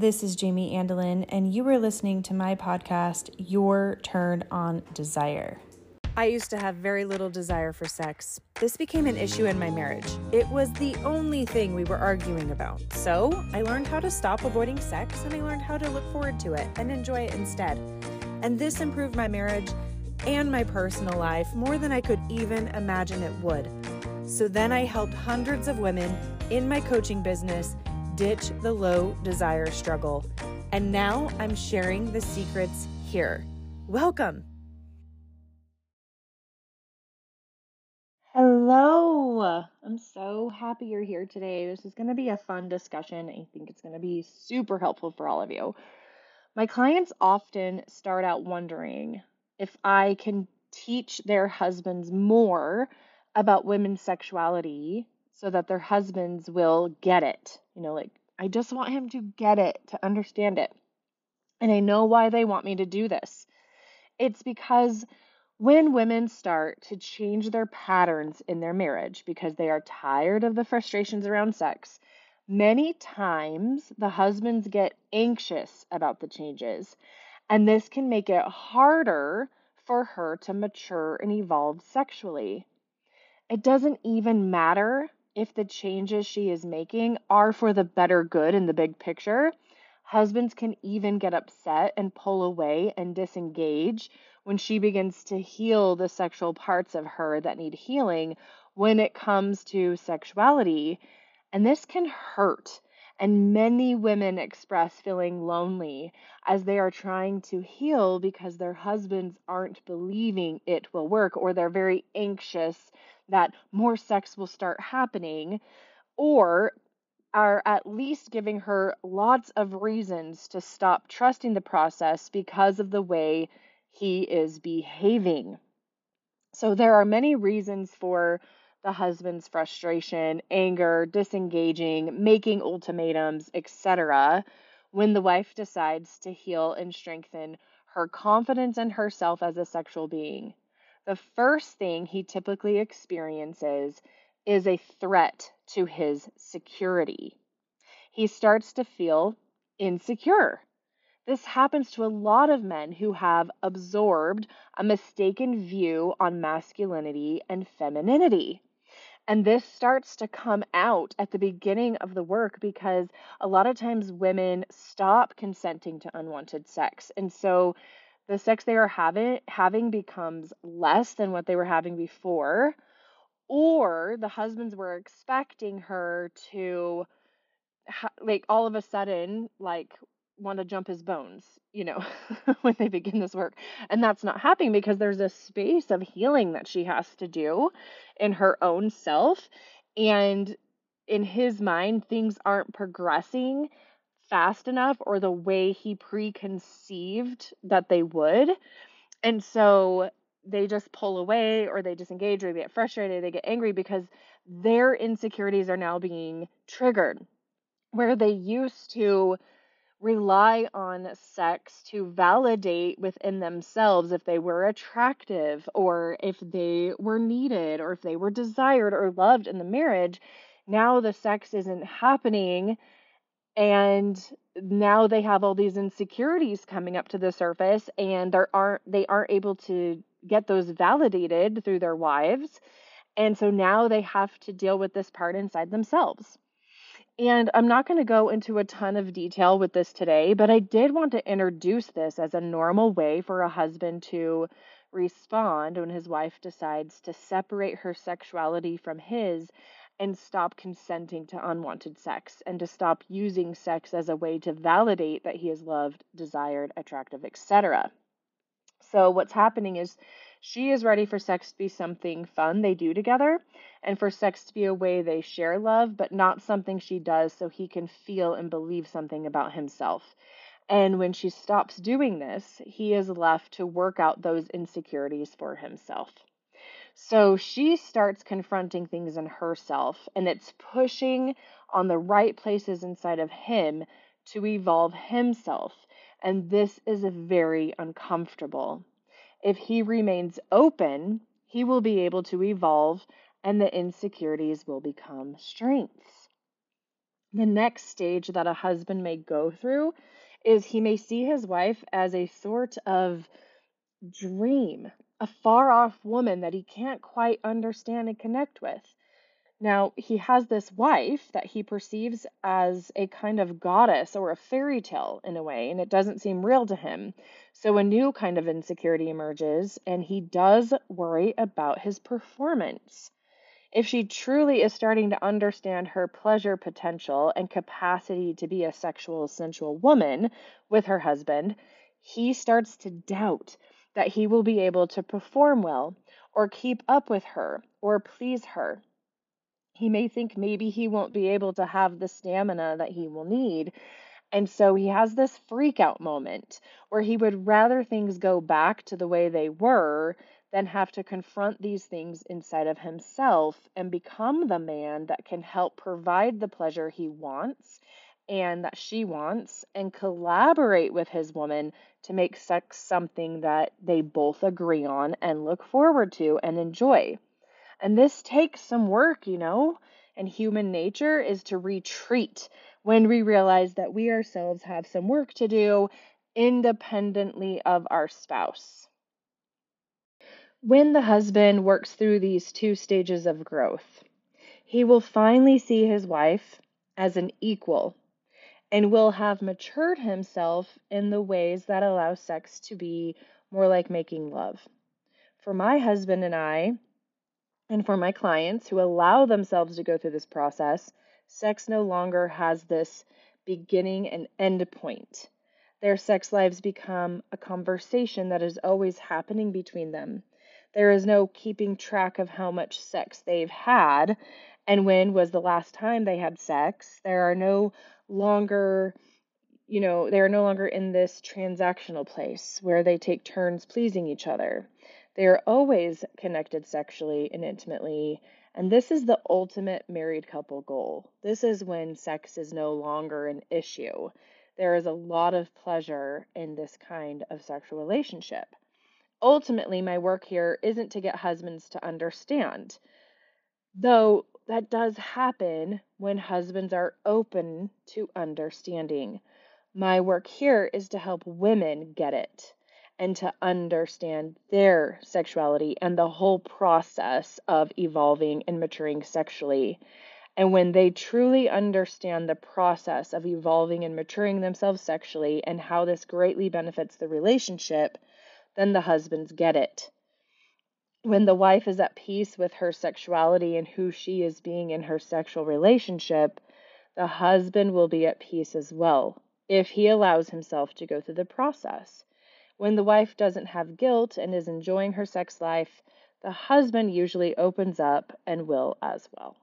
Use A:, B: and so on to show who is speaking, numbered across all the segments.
A: This is Jamee Andelin, and you are listening to my podcast, Your Turn on Desire. I used to have very little desire for sex. This became an issue in my marriage. It was the only thing we were arguing about. So I learned how to stop avoiding sex and I learned how to look forward to it and enjoy it instead. And this improved my marriage and my personal life more than I could even imagine it would. So then I helped hundreds of women in my coaching business ditch the low desire struggle. And now I'm sharing the secrets here. Welcome. Hello. I'm so happy you're here today. This is going to be a fun discussion. I think it's going to be super helpful for all of you. My clients often start out wondering if I can teach their husbands more about women's sexuality so that their husbands will get it. You know, like, I just want him to get it, to understand it. And I know why they want me to do this. It's because when women start to change their patterns in their marriage because they are tired of the frustrations around sex, many times the husbands get anxious about the changes and this can make it harder for her to mature and evolve sexually. It doesn't even matter if the changes she is making are for the better good in the big picture. Husbands can even get upset and pull away and disengage when she begins to heal the sexual parts of her that need healing when it comes to sexuality. And this can hurt and many women express feeling lonely as they are trying to heal because their husbands aren't believing it will work, or they're very anxious that more sex will start happening, or are at least giving her lots of reasons to stop trusting the process because of the way he is behaving. So, there are many reasons for the husband's frustration, anger, disengaging, making ultimatums, etc., when the wife decides to heal and strengthen her confidence in herself as a sexual being. The first thing he typically experiences is a threat to his security. He starts to feel insecure. This happens to a lot of men who have absorbed a mistaken view on masculinity and femininity. And this starts to come out at the beginning of the work because a lot of times women stop consenting to unwanted sex. And so the sex they are having having becomes less than what they were having before or the husbands were expecting her to like all of a sudden like want to jump his bones, you know, when they begin this work. And that's not happening because there's a space of healing that she has to do in her own self. And in his mind, things aren't progressing fast enough or the way he preconceived that they would. And so they just pull away or they disengage or they get frustrated, they get angry because their insecurities are now being triggered. Where they used to rely on sex to validate within themselves if they were attractive or if they were needed or if they were desired or loved in the marriage. Now the sex isn't happening and now they have all these insecurities coming up to the surface and they aren't they aren't able to get those validated through their wives. And so now they have to deal with this part inside themselves. And I'm not going to go into a ton of detail with this today, but I did want to introduce this as a normal way for a husband to respond when his wife decides to separate her sexuality from his and stop consenting to unwanted sex and to stop using sex as a way to validate that he is loved, desired, attractive, etc. So what's happening is she is ready for sex to be something fun they do together and for sex to be a way they share love, but not something she does so he can feel and believe something about himself. And when she stops doing this, he is left to work out those insecurities for himself. So she starts confronting things in herself, and it's pushing on the right places inside of him to evolve himself. And this is very uncomfortable. If he remains open, he will be able to evolve and the insecurities will become strengths. The next stage that a husband may go through is he may see his wife as a sort of dream, a far off woman that he can't quite understand and connect with. Now, he has this wife that he perceives as a kind of goddess or a fairy tale in a way, and it doesn't seem real to him. So, a new kind of insecurity emerges, and he does worry about his performance. If she truly is starting to understand her pleasure potential and capacity to be a sexual, sensual woman with her husband, he starts to doubt that he will be able to perform well or keep up with her or please her. He may think maybe he won't be able to have the stamina that he will need. And so he has this freak out moment where he would rather things go back to the way they were than have to confront these things inside of himself and become the man that can help provide the pleasure he wants and that she wants and collaborate with his woman to make sex something that they both agree on and look forward to and enjoy. And this takes some work, you know? And human nature is to retreat when we realize that we ourselves have some work to do independently of our spouse. When the husband works through these two stages of growth, he will finally see his wife as an equal and will have matured himself in the ways that allow sex to be more like making love. For my husband and I, and for my clients who allow themselves to go through this process, sex no longer has this beginning and end point. Their sex lives become a conversation that is always happening between them. There is no keeping track of how much sex they've had and when was the last time they had sex. There are no longer, you know, they are no longer in this transactional place where they take turns pleasing each other. They are always connected sexually and intimately, and this is the ultimate married couple goal. This is when sex is no longer an issue. There is a lot of pleasure in this kind of sexual relationship. Ultimately, my work here isn't to get husbands to understand, though that does happen when husbands are open to understanding. My work here is to help women get it and to understand their sexuality and the whole process of evolving and maturing sexually. And when they truly understand the process of evolving and maturing themselves sexually and how this greatly benefits the relationship, then the husbands get it. When the wife is at peace with her sexuality and who she is being in her sexual relationship, the husband will be at peace as well if he allows himself to go through the process. When the wife doesn't have guilt and is enjoying her sex life, the husband usually opens up and will as well.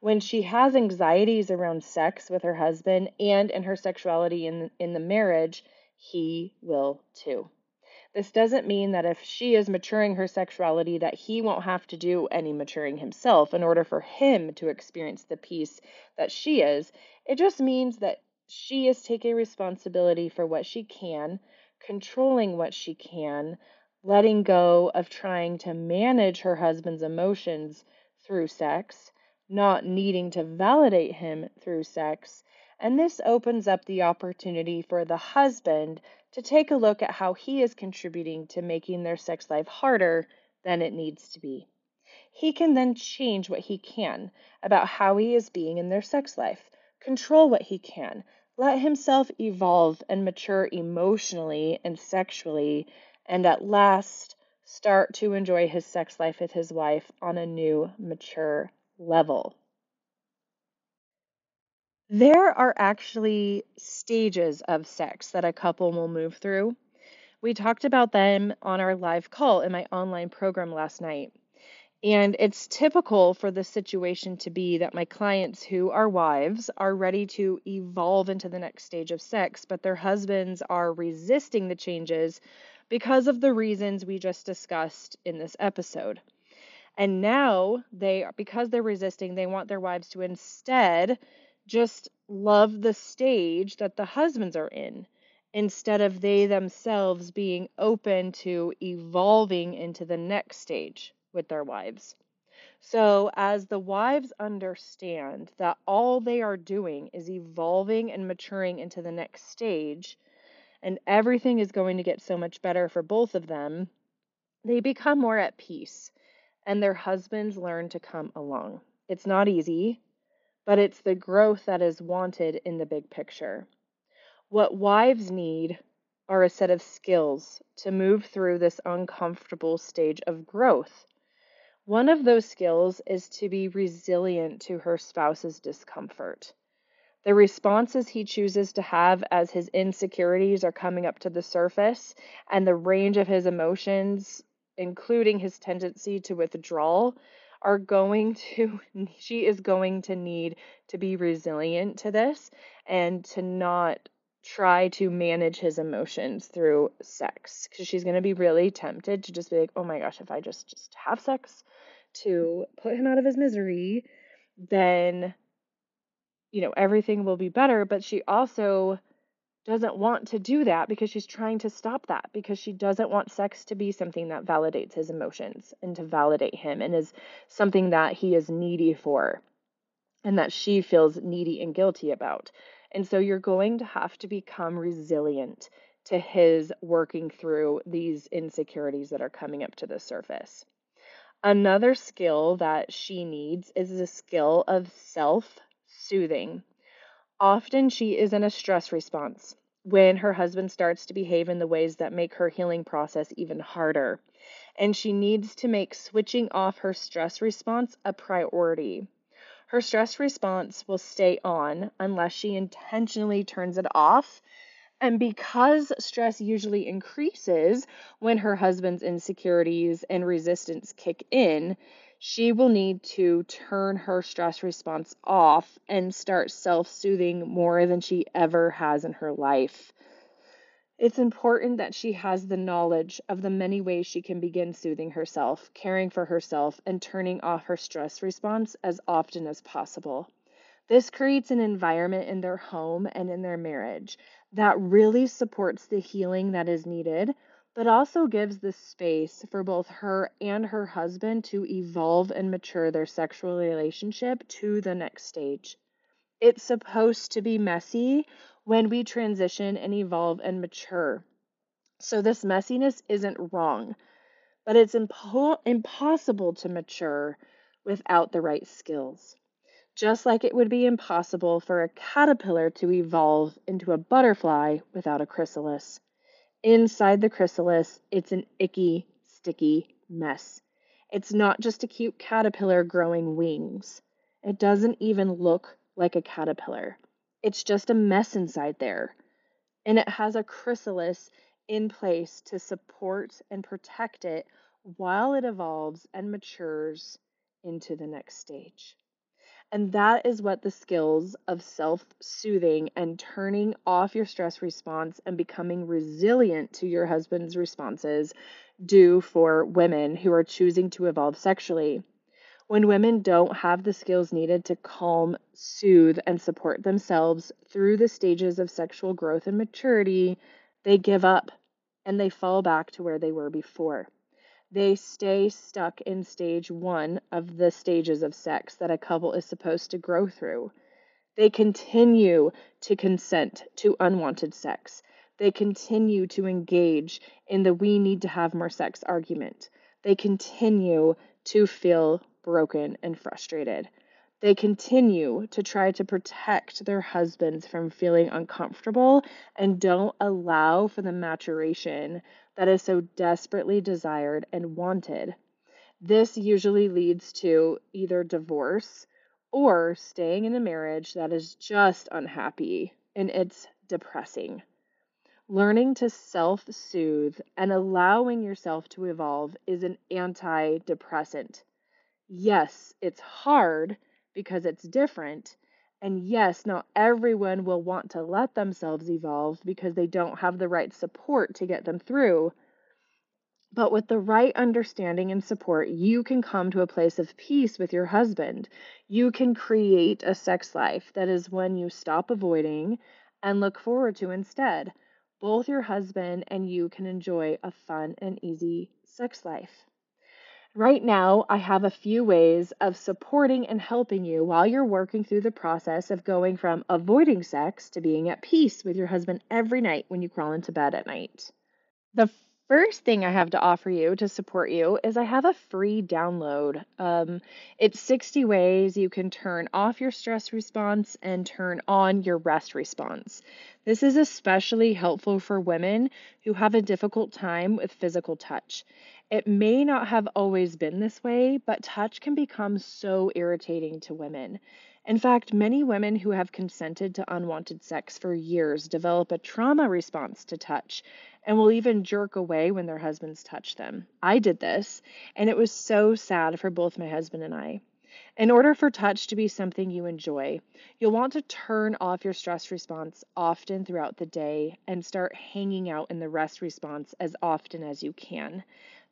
A: When she has anxieties around sex with her husband and in her sexuality in, in the marriage, he will too. This doesn't mean that if she is maturing her sexuality that he won't have to do any maturing himself in order for him to experience the peace that she is. It just means that she is taking responsibility for what she can controlling what she can, letting go of trying to manage her husband's emotions through sex, not needing to validate him through sex. And this opens up the opportunity for the husband to take a look at how he is contributing to making their sex life harder than it needs to be. He can then change what he can about how he is being in their sex life, control what he can, let himself evolve and mature emotionally and sexually, and at last start to enjoy his sex life with his wife on a new, mature level. There are actually stages of sex that a couple will move through. We talked about them on our live call in my online program last night. And it's typical for the situation to be that my clients who are wives are ready to evolve into the next stage of sex, but their husbands are resisting the changes because of the reasons we just discussed in this episode. And now they because they're resisting, they want their wives to instead just love the stage that the husbands are in instead of they themselves being open to evolving into the next stage with their wives. So, as the wives understand that all they are doing is evolving and maturing into the next stage, and everything is going to get so much better for both of them, they become more at peace and their husbands learn to come along. It's not easy, but it's the growth that is wanted in the big picture. What wives need are a set of skills to move through this uncomfortable stage of growth. One of those skills is to be resilient to her spouse's discomfort. The responses he chooses to have as his insecurities are coming up to the surface and the range of his emotions, including his tendency to withdrawal, are going to, she is going to need to be resilient to this and to not try to manage his emotions through sex because she's going to be really tempted to just be like, "Oh my gosh, if I just just have sex to put him out of his misery, then you know, everything will be better." But she also doesn't want to do that because she's trying to stop that because she doesn't want sex to be something that validates his emotions and to validate him and is something that he is needy for and that she feels needy and guilty about. And so you're going to have to become resilient to his working through these insecurities that are coming up to the surface. Another skill that she needs is the skill of self soothing. Often she is in a stress response when her husband starts to behave in the ways that make her healing process even harder. And she needs to make switching off her stress response a priority. Her stress response will stay on unless she intentionally turns it off. And because stress usually increases when her husband's insecurities and resistance kick in, she will need to turn her stress response off and start self soothing more than she ever has in her life. It's important that she has the knowledge of the many ways she can begin soothing herself, caring for herself, and turning off her stress response as often as possible. This creates an environment in their home and in their marriage that really supports the healing that is needed, but also gives the space for both her and her husband to evolve and mature their sexual relationship to the next stage. It's supposed to be messy, when we transition and evolve and mature. So, this messiness isn't wrong, but it's impo- impossible to mature without the right skills. Just like it would be impossible for a caterpillar to evolve into a butterfly without a chrysalis. Inside the chrysalis, it's an icky, sticky mess. It's not just a cute caterpillar growing wings. It doesn't even look like a caterpillar. It's just a mess inside there. And it has a chrysalis in place to support and protect it while it evolves and matures into the next stage. And that is what the skills of self soothing and turning off your stress response and becoming resilient to your husband's responses do for women who are choosing to evolve sexually. When women don't have the skills needed to calm, soothe, and support themselves through the stages of sexual growth and maturity, they give up and they fall back to where they were before. They stay stuck in stage one of the stages of sex that a couple is supposed to grow through. They continue to consent to unwanted sex. They continue to engage in the we need to have more sex argument. They continue to feel broken and frustrated. They continue to try to protect their husbands from feeling uncomfortable and don't allow for the maturation that is so desperately desired and wanted. This usually leads to either divorce or staying in a marriage that is just unhappy and it's depressing. Learning to self soothe and allowing yourself to evolve is an antidepressant yes, it's hard because it's different. And yes, not everyone will want to let themselves evolve because they don't have the right support to get them through. But with the right understanding and support, you can come to a place of peace with your husband. You can create a sex life that is one you stop avoiding and look forward to instead. Both your husband and you can enjoy a fun and easy sex life. Right now, I have a few ways of supporting and helping you while you're working through the process of going from avoiding sex to being at peace with your husband every night when you crawl into bed at night. The first thing I have to offer you to support you is I have a free download. Um, it's 60 ways you can turn off your stress response and turn on your rest response. This is especially helpful for women who have a difficult time with physical touch. It may not have always been this way, but touch can become so irritating to women. In fact, many women who have consented to unwanted sex for years develop a trauma response to touch and will even jerk away when their husbands touch them. I did this, and it was so sad for both my husband and I. In order for touch to be something you enjoy, you'll want to turn off your stress response often throughout the day and start hanging out in the rest response as often as you can.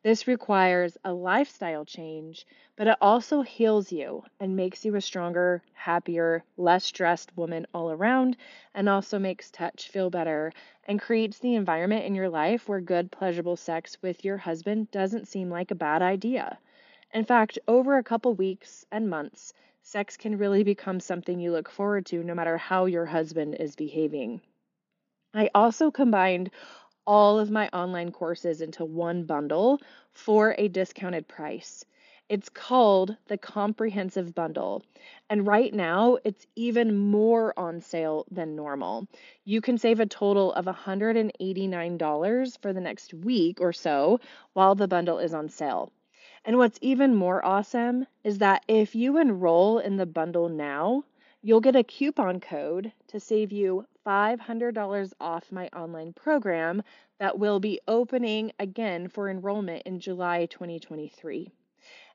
A: This requires a lifestyle change, but it also heals you and makes you a stronger, happier, less stressed woman all around, and also makes touch feel better and creates the environment in your life where good, pleasurable sex with your husband doesn't seem like a bad idea. In fact, over a couple weeks and months, sex can really become something you look forward to no matter how your husband is behaving. I also combined all of my online courses into one bundle for a discounted price. It's called the Comprehensive Bundle. And right now, it's even more on sale than normal. You can save a total of $189 for the next week or so while the bundle is on sale. And what's even more awesome is that if you enroll in the bundle now, you'll get a coupon code to save you $500 off my online program that will be opening again for enrollment in July 2023.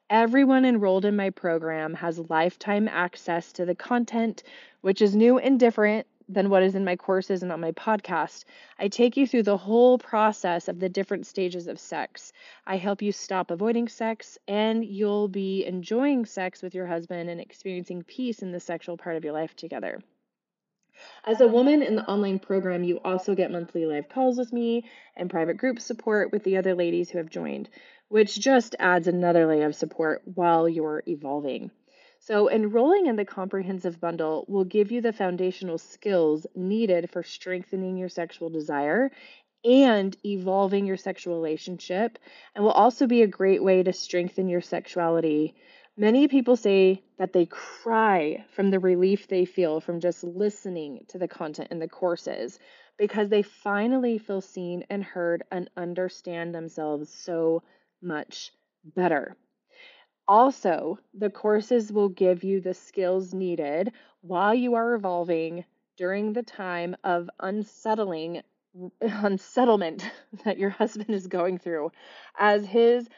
A: Everyone enrolled in my program has lifetime access to the content, which is new and different than what is in my courses and on my podcast. I take you through the whole process of the different stages of sex. I help you stop avoiding sex, and you'll be enjoying sex with your husband and experiencing peace in the sexual part of your life together. As a woman in the online program, you also get monthly live calls with me and private group support with the other ladies who have joined, which just adds another layer of support while you're evolving. So, enrolling in the comprehensive bundle will give you the foundational skills needed for strengthening your sexual desire and evolving your sexual relationship, and will also be a great way to strengthen your sexuality. Many people say that they cry from the relief they feel from just listening to the content in the courses because they finally feel seen and heard and understand themselves so much better. Also, the courses will give you the skills needed while you are evolving during the time of unsettling unsettlement that your husband is going through as his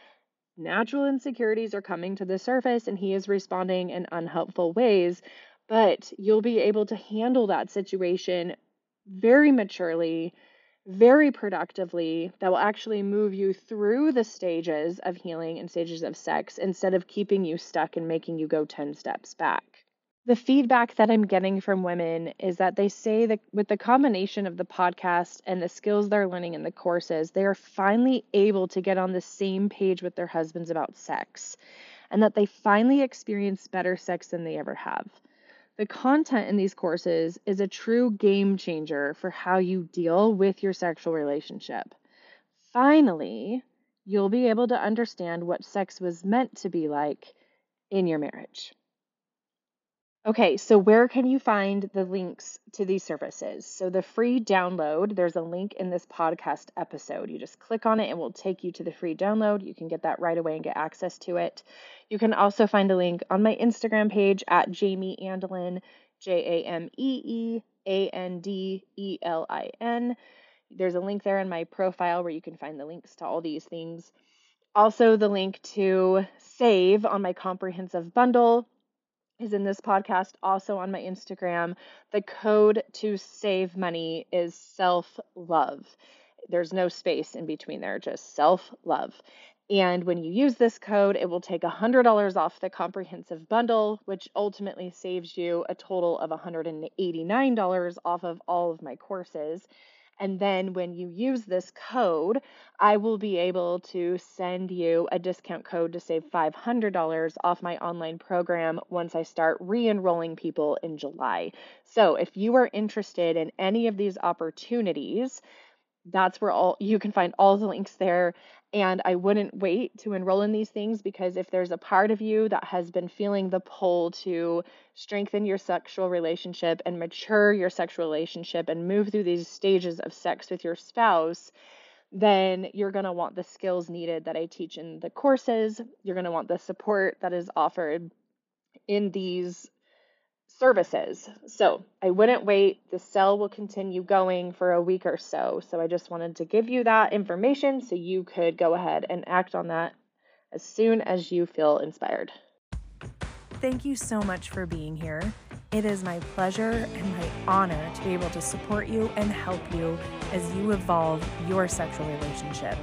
A: natural insecurities are coming to the surface and he is responding in unhelpful ways but you'll be able to handle that situation very maturely very productively that will actually move you through the stages of healing and stages of sex instead of keeping you stuck and making you go 10 steps back. The feedback that I'm getting from women is that they say that with the combination of the podcast and the skills they're learning in the courses, they are finally able to get on the same page with their husbands about sex and that they finally experience better sex than they ever have. The content in these courses is a true game changer for how you deal with your sexual relationship. Finally, you'll be able to understand what sex was meant to be like in your marriage. Okay, so where can you find the links to these services? So, the free download, there's a link in this podcast episode. You just click on it, and it will take you to the free download. You can get that right away and get access to it. You can also find a link on my Instagram page at Jamee Andelin, J A M E E A N D E L I N. There's a link there in my profile where you can find the links to all these things. Also, the link to save on my comprehensive bundle is in this podcast, also on my Instagram. The code to save money is self love. There's no space in between there, just self love. And when you use this code, it will take $100 off the comprehensive bundle, which ultimately saves you a total of $189 off of all of my courses. And then when you use this code, I will be able to send you a discount code to save $500 off my online program once I start re enrolling people in July. So if you are interested in any of these opportunities, that's where all you can find all the links there and I wouldn't wait to enroll in these things because if there's a part of you that has been feeling the pull to strengthen your sexual relationship and mature your sexual relationship and move through these stages of sex with your spouse, then you're going to want the skills needed that I teach in the courses. You're going to want the support that is offered in these services. So I wouldn't wait. The sale will continue going for a week or so. So I just wanted to give you that information so you could go ahead and act on that as soon as you feel inspired.
B: Thank you so much for being here. It is my pleasure and my honor to be able to support you and help you as you evolve your sexual relationship.